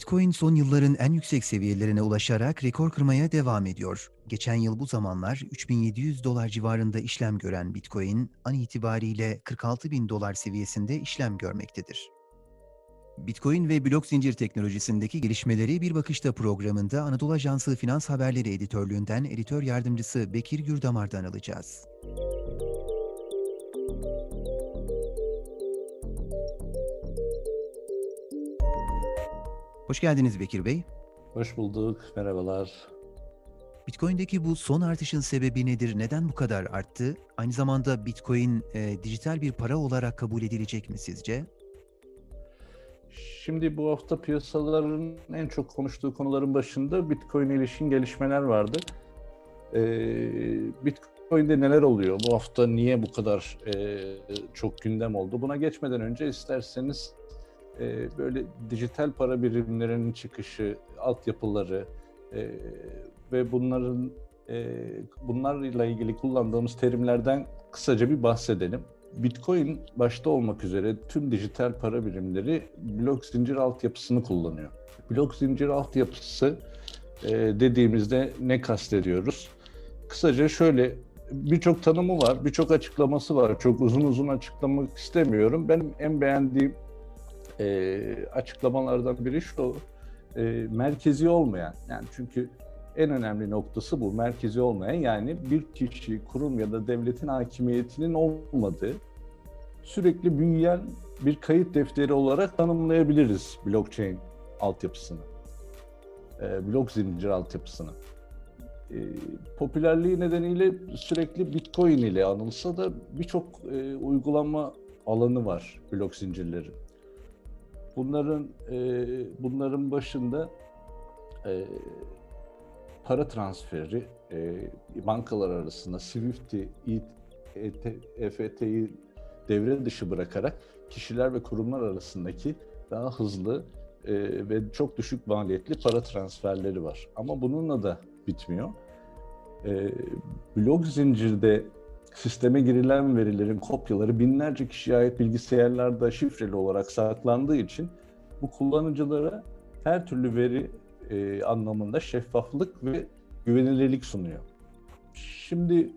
Bitcoin son yılların en yüksek seviyelerine ulaşarak rekor kırmaya devam ediyor. Geçen yıl bu zamanlar 3700 dolar civarında işlem gören Bitcoin an itibariyle 46 bin dolar seviyesinde işlem görmektedir. Bitcoin ve blok zincir teknolojisindeki gelişmeleri bir bakışta programında Anadolu Ajansı Finans Haberleri Editörlüğünden editör yardımcısı Bekir Gürdamar'dan alacağız. Hoş geldiniz Bekir Bey. Hoş bulduk, merhabalar. Bitcoin'deki bu son artışın sebebi nedir? Neden bu kadar arttı? Aynı zamanda Bitcoin e, dijital bir para olarak kabul edilecek mi sizce? Şimdi bu hafta piyasaların en çok konuştuğu konuların başında Bitcoin'e ilişkin gelişmeler vardı. Ee, Bitcoin'de neler oluyor? Bu hafta niye bu kadar e, çok gündem oldu? Buna geçmeden önce isterseniz e, böyle dijital para birimlerinin çıkışı, altyapıları e, ve bunların e, bunlarla ilgili kullandığımız terimlerden kısaca bir bahsedelim. Bitcoin başta olmak üzere tüm dijital para birimleri blok zincir altyapısını kullanıyor. Blok zincir altyapısı e, dediğimizde ne kastediyoruz? Kısaca şöyle birçok tanımı var, birçok açıklaması var. Çok uzun uzun açıklamak istemiyorum. Benim en beğendiğim e, açıklamalardan biri şu, e, merkezi olmayan, yani çünkü en önemli noktası bu, merkezi olmayan yani bir kişi, kurum ya da devletin hakimiyetinin olmadığı, sürekli büyüyen bir kayıt defteri olarak tanımlayabiliriz blockchain altyapısını, e, blok zincir altyapısını. E, popülerliği nedeniyle sürekli Bitcoin ile anılsa da birçok e, uygulama alanı var blok zincirlerin. Bunların e, bunların başında e, para transferi, e, bankalar arasında SWIFT'i, EFT'yi devre dışı bırakarak kişiler ve kurumlar arasındaki daha hızlı e, ve çok düşük maliyetli para transferleri var. Ama bununla da bitmiyor. E, blok zincirde sisteme girilen verilerin kopyaları binlerce kişiye ait bilgisayarlarda şifreli olarak saklandığı için bu kullanıcılara her türlü veri e, anlamında şeffaflık ve güvenilirlik sunuyor. Şimdi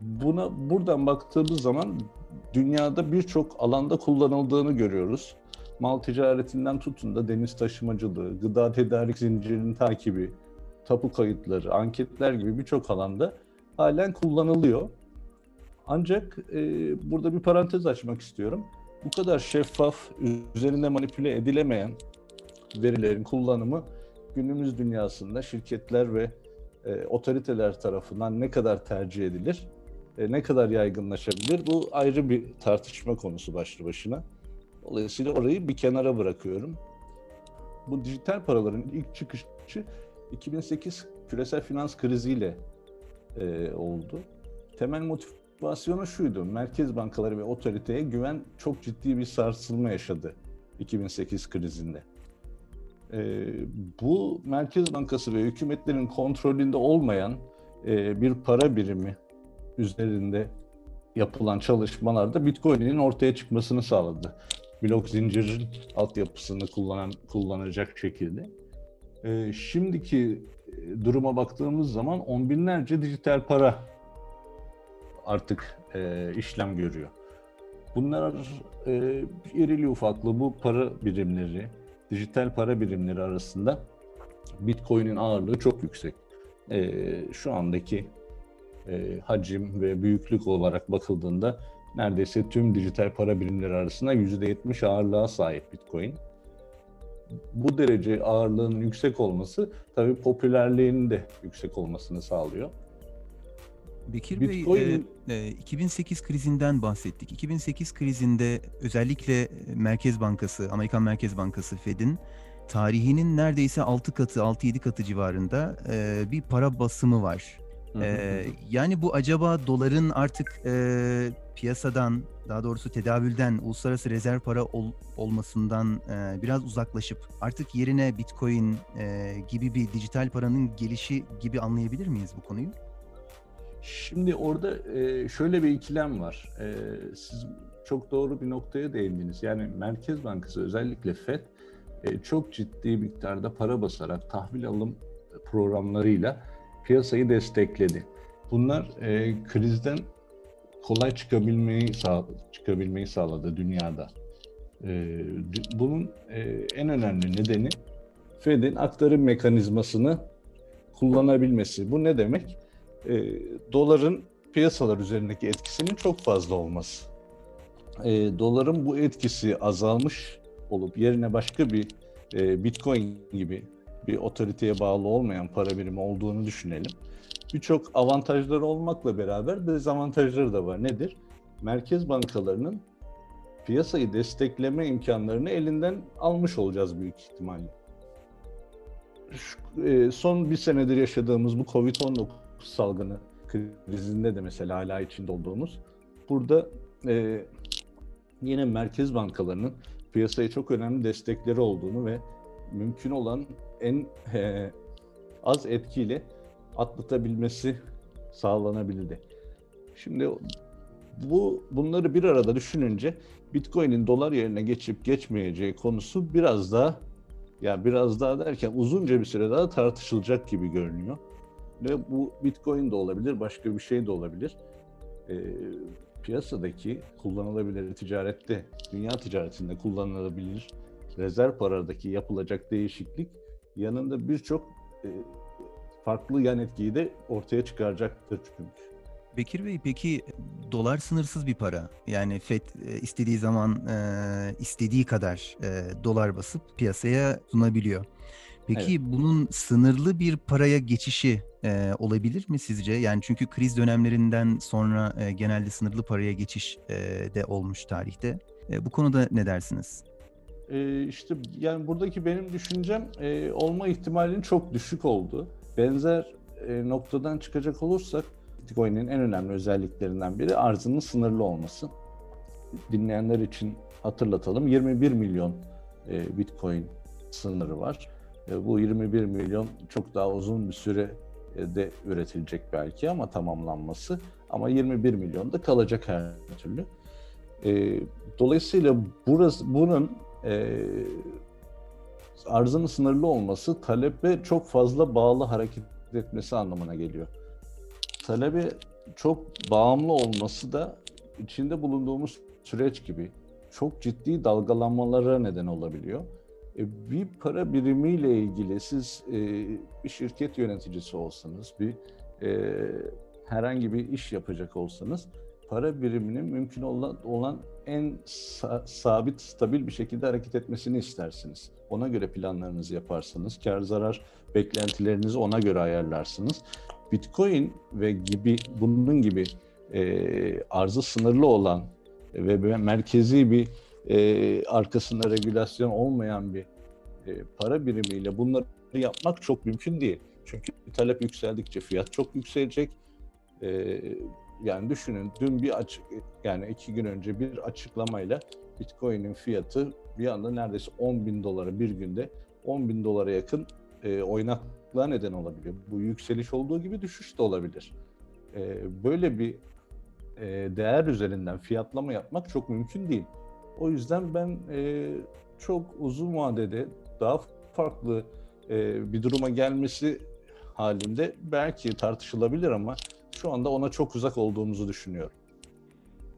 buna buradan baktığımız zaman dünyada birçok alanda kullanıldığını görüyoruz. Mal ticaretinden tutun da deniz taşımacılığı, gıda tedarik zincirinin takibi, tapu kayıtları, anketler gibi birçok alanda halen kullanılıyor. Ancak e, burada bir parantez açmak istiyorum. Bu kadar şeffaf, üzerinde manipüle edilemeyen verilerin kullanımı günümüz dünyasında şirketler ve e, otoriteler tarafından ne kadar tercih edilir, e, ne kadar yaygınlaşabilir bu ayrı bir tartışma konusu başlı başına. Dolayısıyla orayı bir kenara bırakıyorum. Bu dijital paraların ilk çıkışı 2008 küresel finans kriziyle e, oldu. Temel motiv motivasyonu şuydu. Merkez bankaları ve otoriteye güven çok ciddi bir sarsılma yaşadı 2008 krizinde. Ee, bu Merkez Bankası ve hükümetlerin kontrolünde olmayan e, bir para birimi üzerinde yapılan çalışmalarda Bitcoin'in ortaya çıkmasını sağladı. Blok zincirin altyapısını kullanan kullanacak şekilde. Ee, şimdiki e, duruma baktığımız zaman on binlerce dijital para artık e, işlem görüyor. Bunlar e, irili ufaklı bu para birimleri, dijital para birimleri arasında Bitcoin'in ağırlığı çok yüksek. E, şu andaki e, hacim ve büyüklük olarak bakıldığında neredeyse tüm dijital para birimleri arasında %70 ağırlığa sahip Bitcoin. Bu derece ağırlığın yüksek olması tabii popülerliğinin de yüksek olmasını sağlıyor. Bekir Bey, e, 2008 e, krizinden bahsettik. 2008 krizinde özellikle Merkez Bankası, Amerikan Merkez Bankası Fed'in tarihinin neredeyse 6 katı, 6-7 katı civarında e, bir para basımı var. E, yani bu acaba doların artık e, piyasadan, daha doğrusu tedavülden, uluslararası rezerv para ol, olmasından e, biraz uzaklaşıp artık yerine Bitcoin e, gibi bir dijital paranın gelişi gibi anlayabilir miyiz bu konuyu? Şimdi orada e, şöyle bir ikilem var. E, siz çok doğru bir noktaya değindiniz. Yani Merkez Bankası özellikle FED e, çok ciddi miktarda para basarak tahvil alım programlarıyla piyasayı destekledi. Bunlar krizden kolay çıkabilmeyi sağ, çıkabilmeyi sağladı dünyada. Bunun en önemli nedeni Fed'in aktarım mekanizmasını kullanabilmesi. Bu ne demek? E, doların piyasalar üzerindeki etkisinin çok fazla olması. E, doların bu etkisi azalmış olup yerine başka bir e, Bitcoin gibi bir otoriteye bağlı olmayan para birimi olduğunu düşünelim. Birçok avantajları olmakla beraber dezavantajları da var. Nedir? Merkez bankalarının piyasayı destekleme imkanlarını elinden almış olacağız büyük ihtimalle. Şu, e, son bir senedir yaşadığımız bu Covid-19 salgını krizinde de mesela hala içinde olduğumuz burada e, yine merkez bankalarının piyasaya çok önemli destekleri olduğunu ve mümkün olan en e, az etkiyle atlatabilmesi sağlanabildi. Şimdi bu bunları bir arada düşününce Bitcoin'in dolar yerine geçip geçmeyeceği konusu biraz daha yani biraz daha derken uzunca bir süre daha tartışılacak gibi görünüyor. Ve bu Bitcoin de olabilir, başka bir şey de olabilir. E, piyasadaki kullanılabilir ticarette, dünya ticaretinde kullanılabilir rezerv paradaki yapılacak değişiklik yanında birçok e, farklı yan etkiyi de ortaya çıkaracaktır çünkü. Bekir Bey peki dolar sınırsız bir para. Yani FED e, istediği zaman e, istediği kadar dolar basıp piyasaya sunabiliyor. Peki evet. bunun sınırlı bir paraya geçişi e, olabilir mi sizce? Yani çünkü kriz dönemlerinden sonra e, genelde sınırlı paraya geçiş e, de olmuş tarihte. E, bu konuda ne dersiniz? E, işte yani buradaki benim düşüncem e, olma ihtimalinin çok düşük oldu. Benzer e, noktadan çıkacak olursak Bitcoin'in en önemli özelliklerinden biri arzının sınırlı olması. Dinleyenler için hatırlatalım 21 milyon e, Bitcoin sınırı var. E, bu 21 milyon çok daha uzun bir süre de üretilecek belki ama tamamlanması ama 21 milyon da kalacak her türlü. E, dolayısıyla burası bunun e, arzının sınırlı olması talebe çok fazla bağlı hareket etmesi anlamına geliyor. Talebe çok bağımlı olması da içinde bulunduğumuz süreç gibi çok ciddi dalgalanmalara neden olabiliyor. E, bir para birimiyle ilgili siz e, bir şirket yöneticisi olsanız, bir e, herhangi bir iş yapacak olsanız para biriminin mümkün olan, olan en sa- sabit, stabil bir şekilde hareket etmesini istersiniz. Ona göre planlarınızı yaparsınız. Kar zarar beklentilerinizi ona göre ayarlarsınız. Bitcoin ve gibi bunun gibi e, arzı sınırlı olan ve merkezi bir e, arkasında regülasyon olmayan bir e, para birimiyle bunları yapmak çok mümkün değil. Çünkü talep yükseldikçe fiyat çok yükselecek. E, yani düşünün dün bir açık yani iki gün önce bir açıklamayla Bitcoin'in fiyatı bir anda neredeyse 10 bin dolara bir günde 10 bin dolara yakın e, oynaklığa neden olabiliyor. Bu yükseliş olduğu gibi düşüş de olabilir. E, böyle bir e, değer üzerinden fiyatlama yapmak çok mümkün değil. O yüzden ben e, çok uzun vadede daha farklı e, bir duruma gelmesi halinde belki tartışılabilir ama şu anda ona çok uzak olduğumuzu düşünüyorum.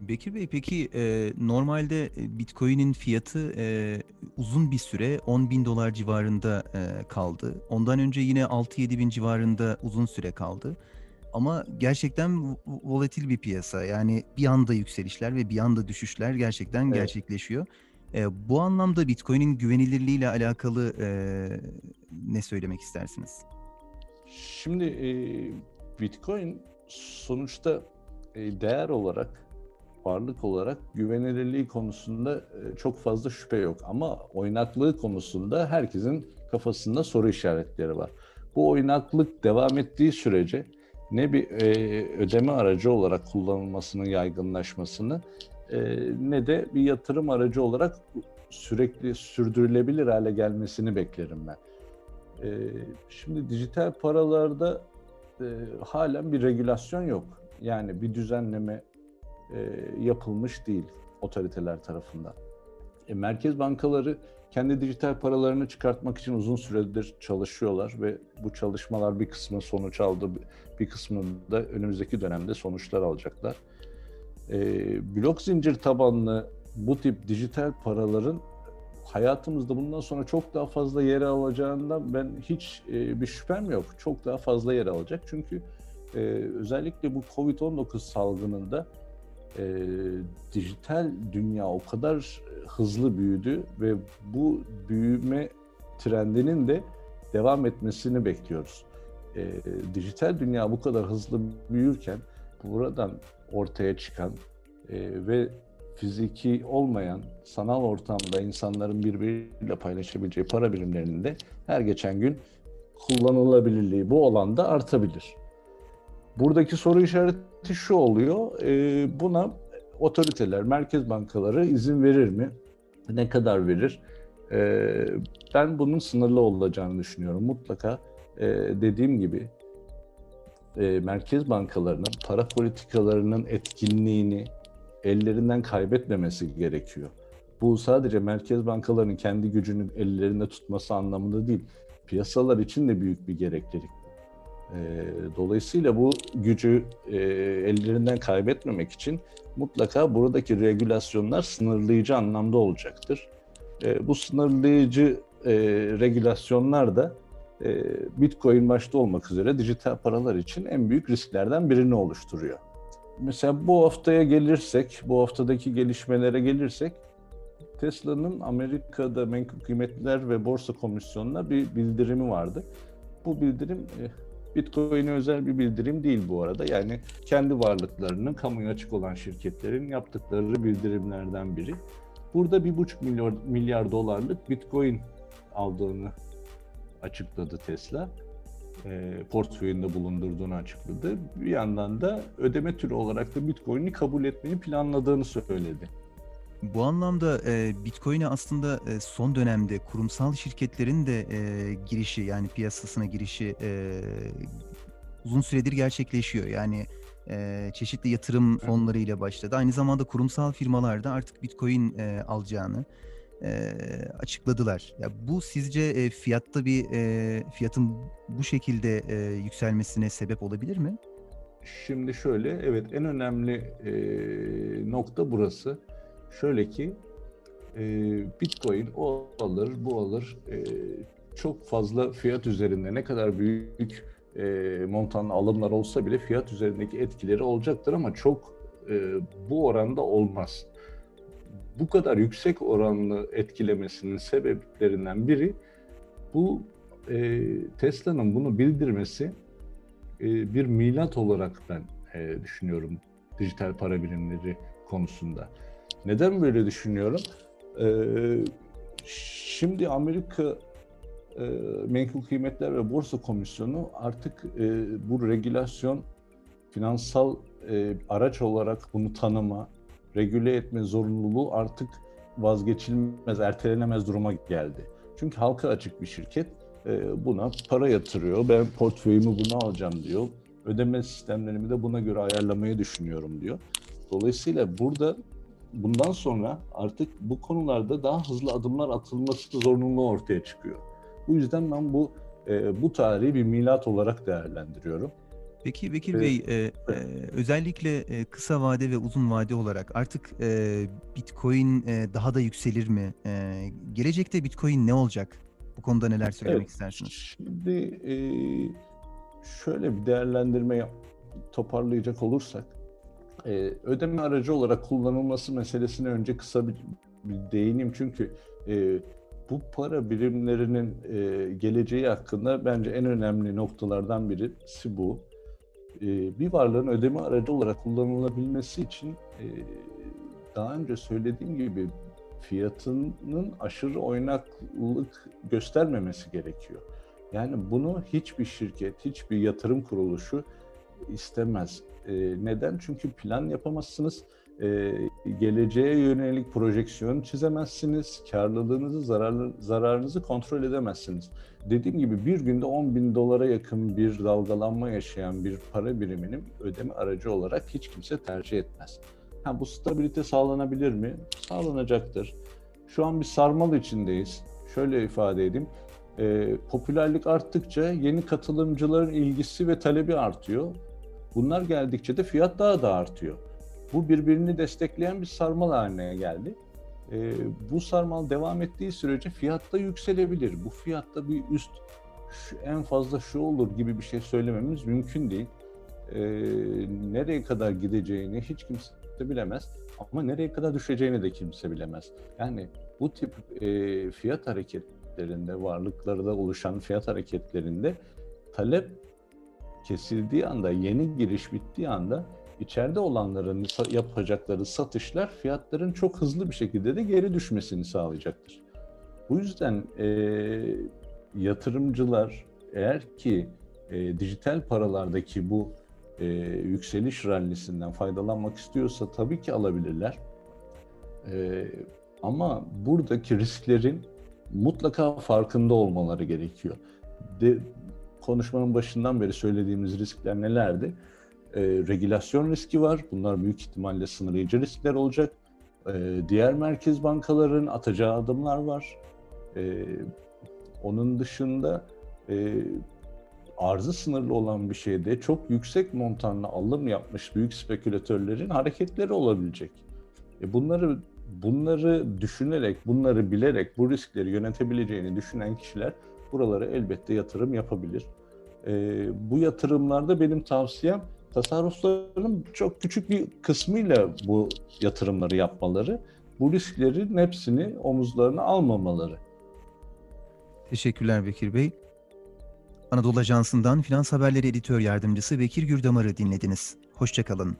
Bekir Bey peki e, normalde Bitcoin'in fiyatı e, uzun bir süre 10 bin dolar civarında e, kaldı. Ondan önce yine 6-7 bin civarında uzun süre kaldı. Ama gerçekten volatil bir piyasa. Yani bir anda yükselişler ve bir anda düşüşler gerçekten evet. gerçekleşiyor. E, bu anlamda Bitcoin'in güvenilirliğiyle alakalı e, ne söylemek istersiniz? Şimdi e, Bitcoin sonuçta e, değer olarak, varlık olarak güvenilirliği konusunda e, çok fazla şüphe yok. Ama oynaklığı konusunda herkesin kafasında soru işaretleri var. Bu oynaklık devam ettiği sürece ne bir e, ödeme aracı olarak kullanılmasının yaygınlaşmasını e, ne de bir yatırım aracı olarak sürekli sürdürülebilir hale gelmesini beklerim ben. E, şimdi dijital paralarda e, halen bir regülasyon yok. Yani bir düzenleme e, yapılmış değil otoriteler tarafından. E, merkez bankaları kendi dijital paralarını çıkartmak için uzun süredir çalışıyorlar ve bu çalışmalar bir kısmı sonuç aldı, bir kısmı da önümüzdeki dönemde sonuçlar alacaklar. E, blok zincir tabanlı bu tip dijital paraların hayatımızda bundan sonra çok daha fazla yer alacağından ben hiç e, bir şüphem yok. Çok daha fazla yer alacak çünkü e, özellikle bu Covid-19 salgınında e, dijital dünya o kadar hızlı büyüdü ve bu büyüme trendinin de devam etmesini bekliyoruz. E, dijital dünya bu kadar hızlı büyürken buradan ortaya çıkan e, ve fiziki olmayan sanal ortamda insanların birbiriyle paylaşabileceği para birimlerinin de her geçen gün kullanılabilirliği bu olanda artabilir. Buradaki soru işareti şu oluyor, e, buna otoriteler, merkez bankaları izin verir mi? Ne kadar verir? E, ben bunun sınırlı olacağını düşünüyorum. Mutlaka e, dediğim gibi e, merkez bankalarının para politikalarının etkinliğini ellerinden kaybetmemesi gerekiyor. Bu sadece merkez bankalarının kendi gücünü ellerinde tutması anlamında değil. Piyasalar için de büyük bir gereklilik. E, dolayısıyla bu gücü e, ellerinden kaybetmemek için mutlaka buradaki regülasyonlar sınırlayıcı anlamda olacaktır. E, bu sınırlayıcı e, regülasyonlar da e, Bitcoin başta olmak üzere dijital paralar için en büyük risklerden birini oluşturuyor. Mesela bu haftaya gelirsek, bu haftadaki gelişmelere gelirsek Tesla'nın Amerika'da Menkul Kıymetliler ve Borsa Komisyonu'na bir bildirimi vardı. Bu bildirim e, Bitcoin'e özel bir bildirim değil bu arada. Yani kendi varlıklarının kamuya açık olan şirketlerin yaptıkları bildirimlerden biri. Burada bir buçuk milyar, milyar dolarlık Bitcoin aldığını açıkladı Tesla. E, portföyünde bulundurduğunu açıkladı. Bir yandan da ödeme türü olarak da Bitcoin'i kabul etmeyi planladığını söyledi. Bu anlamda e, Bitcoin'e aslında e, son dönemde kurumsal şirketlerin de e, girişi yani piyasasına girişi e, uzun süredir gerçekleşiyor. Yani e, çeşitli yatırım fonları ile başladı. Aynı zamanda kurumsal firmalar da artık Bitcoin e, alacağını e, açıkladılar. Ya bu sizce e, fiyatta bir e, fiyatın bu şekilde e, yükselmesine sebep olabilir mi? Şimdi şöyle, evet en önemli e, nokta burası. Şöyle ki e, Bitcoin o alır, bu alır. E, çok fazla fiyat üzerinde ne kadar büyük e, montanlı alımlar olsa bile fiyat üzerindeki etkileri olacaktır ama çok e, bu oranda olmaz. Bu kadar yüksek oranlı etkilemesinin sebeplerinden biri bu e, Tesla'nın bunu bildirmesi e, bir milat olarak ben e, düşünüyorum dijital para birimleri konusunda. Neden böyle düşünüyorum? Ee, şimdi Amerika e, Menkul Kıymetler ve Borsa Komisyonu artık e, bu regülasyon finansal e, araç olarak bunu tanıma, regüle etme zorunluluğu artık vazgeçilmez, ertelenemez duruma geldi. Çünkü halka açık bir şirket e, buna para yatırıyor. Ben portföyümü buna alacağım diyor. Ödeme sistemlerimi de buna göre ayarlamayı düşünüyorum diyor. Dolayısıyla burada bundan sonra artık bu konularda daha hızlı adımlar atılması zorunluluğu ortaya çıkıyor. Bu yüzden ben bu e, bu tarihi bir milat olarak değerlendiriyorum. Peki Bekir evet. Bey, e, e, özellikle e, kısa vade ve uzun vade olarak artık e, Bitcoin e, daha da yükselir mi? E, gelecekte Bitcoin ne olacak? Bu konuda neler söylemek evet. istersiniz? Şimdi e, şöyle bir değerlendirme toparlayacak olursak, e, ödeme aracı olarak kullanılması meselesine önce kısa bir, bir değineyim çünkü e, bu para birimlerinin e, geleceği hakkında bence en önemli noktalardan birisi bu. E, bir varlığın ödeme aracı olarak kullanılabilmesi için e, daha önce söylediğim gibi fiyatının aşırı oynaklık göstermemesi gerekiyor. Yani bunu hiçbir şirket, hiçbir yatırım kuruluşu istemez. E, neden? Çünkü plan yapamazsınız. E, geleceğe yönelik projeksiyon çizemezsiniz. Karlılığınızı, zararlı, zararınızı kontrol edemezsiniz. Dediğim gibi bir günde 10 bin dolara yakın bir dalgalanma yaşayan bir para biriminin ödeme aracı olarak hiç kimse tercih etmez. Ha, bu stabilite sağlanabilir mi? Sağlanacaktır. Şu an bir sarmal içindeyiz. Şöyle ifade edeyim. Ee, popülerlik arttıkça yeni katılımcıların ilgisi ve talebi artıyor. Bunlar geldikçe de fiyat daha da artıyor. Bu birbirini destekleyen bir sarmal haline geldi. Ee, bu sarmal devam ettiği sürece fiyatta yükselebilir. Bu fiyatta bir üst şu, en fazla şu olur gibi bir şey söylememiz mümkün değil. Ee, nereye kadar gideceğini hiç kimse bilemez ama nereye kadar düşeceğini de kimse bilemez. Yani bu tip e, fiyat hareketlerinde, varlıklarda oluşan fiyat hareketlerinde talep kesildiği anda, yeni giriş bittiği anda içeride olanların yapacakları satışlar fiyatların çok hızlı bir şekilde de geri düşmesini sağlayacaktır. Bu yüzden e, yatırımcılar eğer ki e, dijital paralardaki bu e, yükseliş rallisinden faydalanmak istiyorsa tabii ki alabilirler. E, ama buradaki risklerin mutlaka farkında olmaları gerekiyor. De, konuşmanın başından beri söylediğimiz riskler nelerdi? E, regülasyon riski var. Bunlar büyük ihtimalle sınırlayıcı riskler olacak. E, diğer merkez bankaların atacağı adımlar var. E, onun dışında e, arzı sınırlı olan bir şeyde çok yüksek montanlı alım yapmış büyük spekülatörlerin hareketleri olabilecek. E bunları bunları düşünerek, bunları bilerek bu riskleri yönetebileceğini düşünen kişiler buralara elbette yatırım yapabilir. E, bu yatırımlarda benim tavsiyem tasarrufların çok küçük bir kısmıyla bu yatırımları yapmaları, bu risklerin hepsini omuzlarına almamaları. Teşekkürler Bekir Bey. Anadolu Ajansı'ndan Finans Haberleri Editör Yardımcısı Bekir Gürdamar'ı dinlediniz. Hoşçakalın.